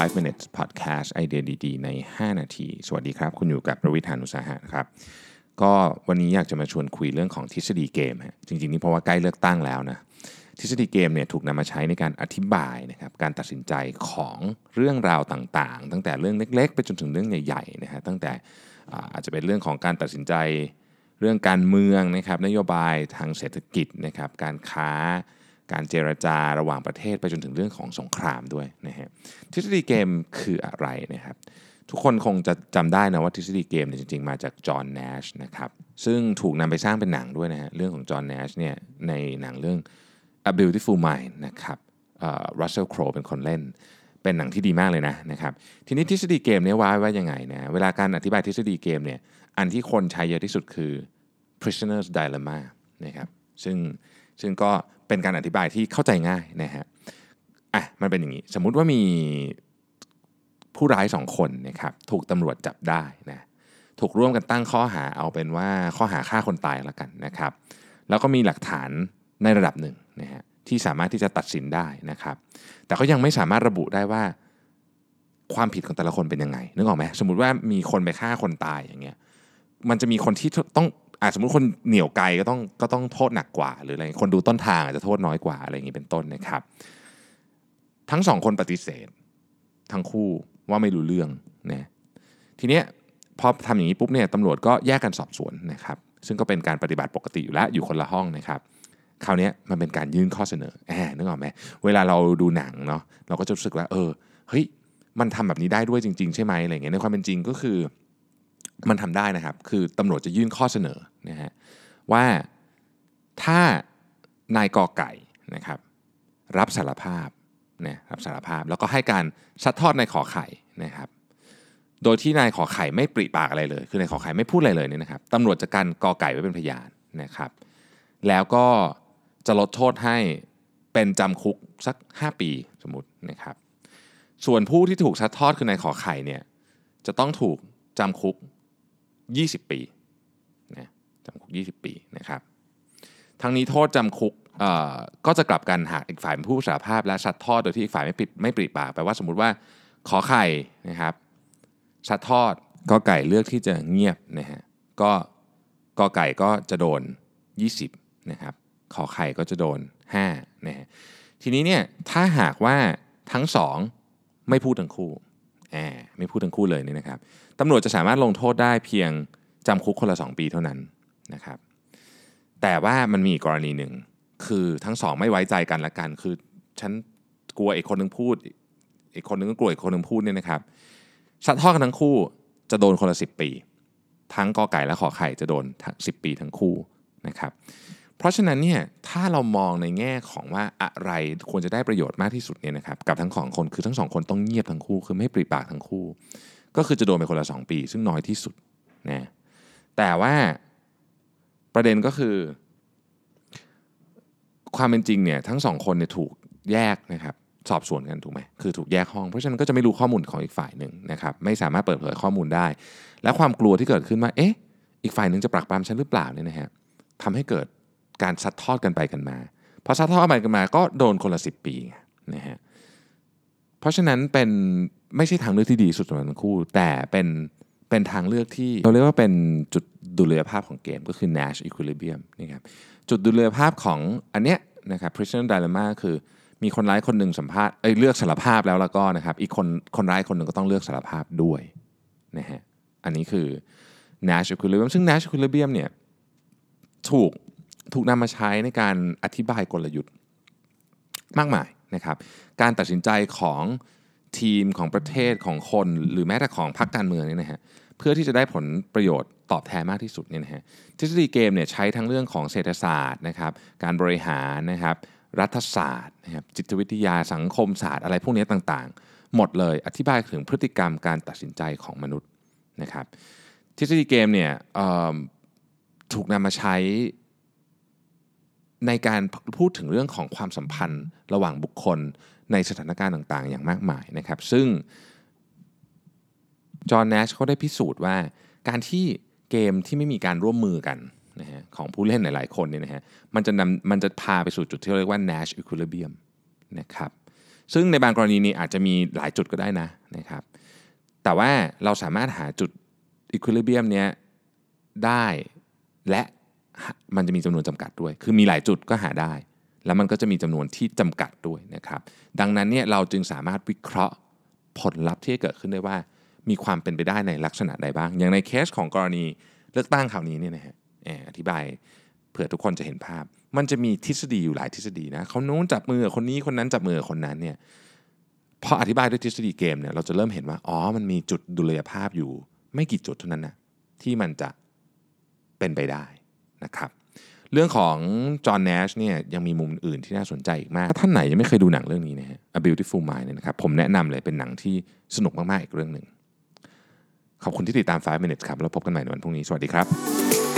5 minutes podcast ไอเดียดีๆ ใน 5 นาที สวัสดีครับ คุณอยู่กับประวิทยานุสาหะครับ ก็วันนี้อยากจะมาชวนคุยเรื่องของทฤษฎีเกมฮะจริงๆ นี่เพราะว่าใกล้เลือกตั้งแล้วนะ ทฤษฎีเกมเนี่ยถูกนำมาใช้ในการอธิบายนะครับการตัดสินใจของเรื่องราวต่างๆ ตั้งแต่เรื่องเล็กๆ ไปจนถึงเรื่องใหญ่ๆนะฮะตั้งแต่อ่าอาจจะเป็นเรื่องของการตัดสินใจเรื่องการเมืองนะครับนโยบายทางเศรษฐกิจนะครับการค้า การเจรจาระหว่างประเทศไปจนถึงเรื่องของสงครามด้วยนะฮะทฤษฎีเกมคืออะไรนะครับทุกคนคงจะจำได้นะว่าทฤษฎีเกมเนี่ยจริงๆ มาจากจอห์น n นชนะครับซึ่งถูกนำไปสร้างเป็นหนังด้วยนะฮะเรื่องของจอห์น n นชเนี่ยในหนังเรื่อง A Beautiful Mind นะครับรัสเซลโครเป็นคนเล่น เป็นหนังที่ดีมากเลยนะนะครับทีนี้ทฤษฎีเกมเนี่ยว่าว้ว่ายังไงนะเวลาการอธิบายทฤษฎีเกมเนี่ยอันที่คนใช้เยอะที่สุดคือ prisoner's dilemma นะครับซึ่งซึ่งก็ เป็นการอธิบายที่เข้าใจง่ายนะฮะอะมันเป็นอย่างนี้ สมมุติว่ามีผู้ร้ายสองคนนะครับถูกตำรวจจับได้นะถูกร่วมกันตั้งข้อหาเอาเป็นว่าข้อหาฆ่าคนตายแล้วกันนะครับ แล้วก็มีหลักฐานในระดับหนึ่งนะฮะที่สามารถที่จะตัดสินได้นะครับ แต่ก็ยังไม่สามารถระบุได้ว่าความผิดของแต่ละคนเป็นยังไงนึกออกไหมสมมติว่ามีคนไปฆ่าคนตายอย่างเงี้ยมันจะมีคนที่ต้อง อาสมมติคนเหนียวไกลก็ต้องก็ต้องโทษหนักกว่า หรืออะไรคนดูต้นทางอาจจะโทษน้อยกว่าอะไรอย่างนี้เป็นต้นนะครับ ทั้งสองคนปฏิเสธ ทั้งคู่ว่าไม่รู้เรื่องนะทีเนี้ยพอทำอย่างนี้ปุ๊บเนี่ยตำรวจก็แยกกันสอบสวนนะครับ ซึ่งก็เป็นการปฏิบัติปกติอยู่แล้วอยู่คนละห้องนะครับคราวนี้มันเป็นการยื่นข้อเสนอแอบนึกออกไหมเวลาเราดูหนังเนาะเราก็จะรู้สึกว่าเออเฮ้ยมันทำแบบนี้ได้ด้วยจริง ๆ ใช่ไหมอะไรเงี้ยในความเป็นจริงก็คือ มันทำได้นะครับ คือตำรวจจะยื่นข้อเสนอนะฮะว่าถ้านายกอไก่นะครับ รับสารภาพนะรับสารภาพแล้วก็ให้การซัดทอดนายขอไข่นะครับ โดยที่นายขอไข่ไม่ปริปากอะไรเลย คือนายขอไข่ไม่พูดอะไรเลยเนี่ยนะครับตำรวจจะกันกอไก่ไว้เป็นพยานนะครับ แล้วก็จะลดโทษให้เป็นจำคุกสัก 5 ปีสมมตินะครับ ส่วนผู้ที่ถูกซัดทอดคือนายขอไข่เนี่ยจะต้องถูกจำคุก 20 ปีนะจำคุก 20 ปีนะครับทั้งนี้โทษจำคุกก็จะกลับกันหากอีกฝ่ายเป็นผู้สารภาพและซัดทอดโดยที่อีกฝ่ายไม่ปิดไม่ปริปากแปลว่าสมมุติว่าขอไข่นะครับซัดทอดก็ไก่เลือกที่จะเงียบนะฮะก็กอไก่ก็จะโดน 20นะครับขอไข่ก็จะโดน5นะฮะทีนี้เนี่ยถ้าหากว่าทั้งสองไม่พูดทั้งคู่ ไม่พูดทั้งคู่เลยนี่นะครับตำรวจจะสามารถลงโทษได้เพียงจำคุกคนละ 2 ปีเท่านั้นนะครับ แต่ว่ามันมีกรณีหนึ่งคือทั้งสองไม่ไว้ใจกันละกัน คือฉันกลัวอีกคนหนึ่งพูด อีกคนหนึ่งก็กลัวอีกคนหนึ่งพูดเนี่ยนะครับสัดทอดกันทั้งคู่จะโดนคนละ 10 ปี ทั้งกอไก่และขอไข่จะโดนสิปีทั้งคู่นะครับ เพราะฉะนั้นเนี่ยถ้าเรามองในแง่ของว่าอะไรควรจะได้ประโยชน์มากที่สุดเนี่ยนะครับกับทั้งสองคนคือทั้งสองคนต้องเงียบทั้งคู่คือไม่ปริปากทั้งคู่ ก็คือจะโดนไปคนละ 2 ปี ซึ่งน้อยที่สุดนะแต่ว่าประเด็นก็คือ ความเป็นจริงเนี่ยทั้งสองคนเนี่ยถูกแยกนะครับสอบสวนกันถูกไหมคือถูกแยกห้อง เพราะฉะนั้นก็จะไม่รู้ข้อมูลของอีกฝ่ายหนึ่งนะครับไม่สามารถเปิดเผยข้อมูลได้ และความกลัวที่เกิดขึ้นว่าเอ๊ะอีกฝ่ายหนึ่งจะปรักปรำฉันหรือเปล่าเนี่ยนะฮะทำให้เกิด การซัดทอดกันไปกันมาพอซัดทอดไปกันมาก็โดนคนละสิปีนะฮะเพราะฉะนั้นเป็นไม่ใช่ทางเลือกที่ดีสุดสำหรับทั้งคู่ แต่เป็นเป็นทางเลือกที่เราเรียกว่าเป็นจุดดุลยภาพของเกมก็คือ Nash equilibrium นะครับจุดดุลยภาพของอันเนี้ยนะครับ prisoner dilemma คือมีคนร้ายคนหนึ่งสัมภาษณ์เอ้ยเลือกสารภาพแล้วแล้วก็นะครับอีกคนคนร้ายคนหนึ่งก็ต้องเลือกสารภาพด้วยนะฮะอันนี้คือ Nash equilibrium ซึ่ง Nash equilibrium เนี่ยถูก ถูกนำมาใช้ในการอธิบายกลยุทธ์มากมายนะครับ การตัดสินใจของทีมของประเทศของคนหรือแม้แต่ของพรรคการเมืองเนี่ยนะฮะเพื่อที่จะได้ผลประโยชน์ตอบแทนมากที่สุดเนี่ยนะฮะทฤษฎีเกมเนี่ยใช้ทั้งเรื่องของเศรษฐศาสตร์นะครับการบริหารนะครับรัฐศาสตร์นะครับจิตวิทยาสังคมศาสตร์อะไรพวกนี้ต่างๆ หมดเลยอธิบายถึงพฤติกรรมการตัดสินใจของมนุษย์นะครับทฤษฎีเกมเนี่ยถูกนำมาใช้ ในการพูดถึงเรื่องของความสัมพันธ์ระหว่างบุคคลในสถานการณ์ต่างๆ อย่างมากมายนะครับ ซึ่งจอห์นแนชเขาได้พิสูจน์ว่าการที่เกมที่ไม่มีการร่วมมือกันนะฮะของผู้เล่นหลายๆคนเนี่ยนะฮะมันจะนำมันจะพาไปสู่จุดที่เรียกว่า Nash equilibrium นะครับซึ่งในบางกรณีนี้อาจจะมีหลายจุดก็ได้นะนะครับแต่ว่าเราสามารถหาจุดอีควิลิเบียมเนี้ยได้และ มันจะมีจำนวนจำกัดด้วย คือมีหลายจุดก็หาได้ แล้วมันก็จะมีจำนวนที่จำกัดด้วยนะครับ ดังนั้นเนี่ยเราจึงสามารถวิเคราะห์ผลลัพธ์ที่เกิดขึ้นได้ว่า มีความเป็นไปได้ในลักษณะใดบ้าง อย่างในเคสของกรณีเลือกตั้งคราวนี้เนี่ยนะฮะอธิบายเผื่อทุกคนจะเห็นภาพ มันจะมีทฤษฎีอยู่หลายทฤษฎีนะเขาโน้นจับมือคนนี้คนนั้นจับมือคนนั้นเนี่ยพออธิบายด้วยทฤษฎีเกมเนี่ยเราจะเริ่มเห็นว่าอ๋อมันมีจุดดุลยภาพอยู่ ไม่กี่จุดเท่านั้นนะที่มันจะเป็นไปได้ นะครับเรื่องของจอห์นเนชเนี่ยยังมีมุมอื่นที่น่าสนใจอีกมาก ถ้าท่านไหนยังไม่เคยดูหนังเรื่องนี้นะฮะ A Beautiful Mind เนี่ยนะครับผมแนะนำเลยเป็นหนังที่สนุกมาก ๆ อีกเรื่องหนึ่ง ขอบคุณที่ติดตาม 5 minutes ครับ แล้วพบกันใหม่ในวันพรุ่งนี้ สวัสดีครับ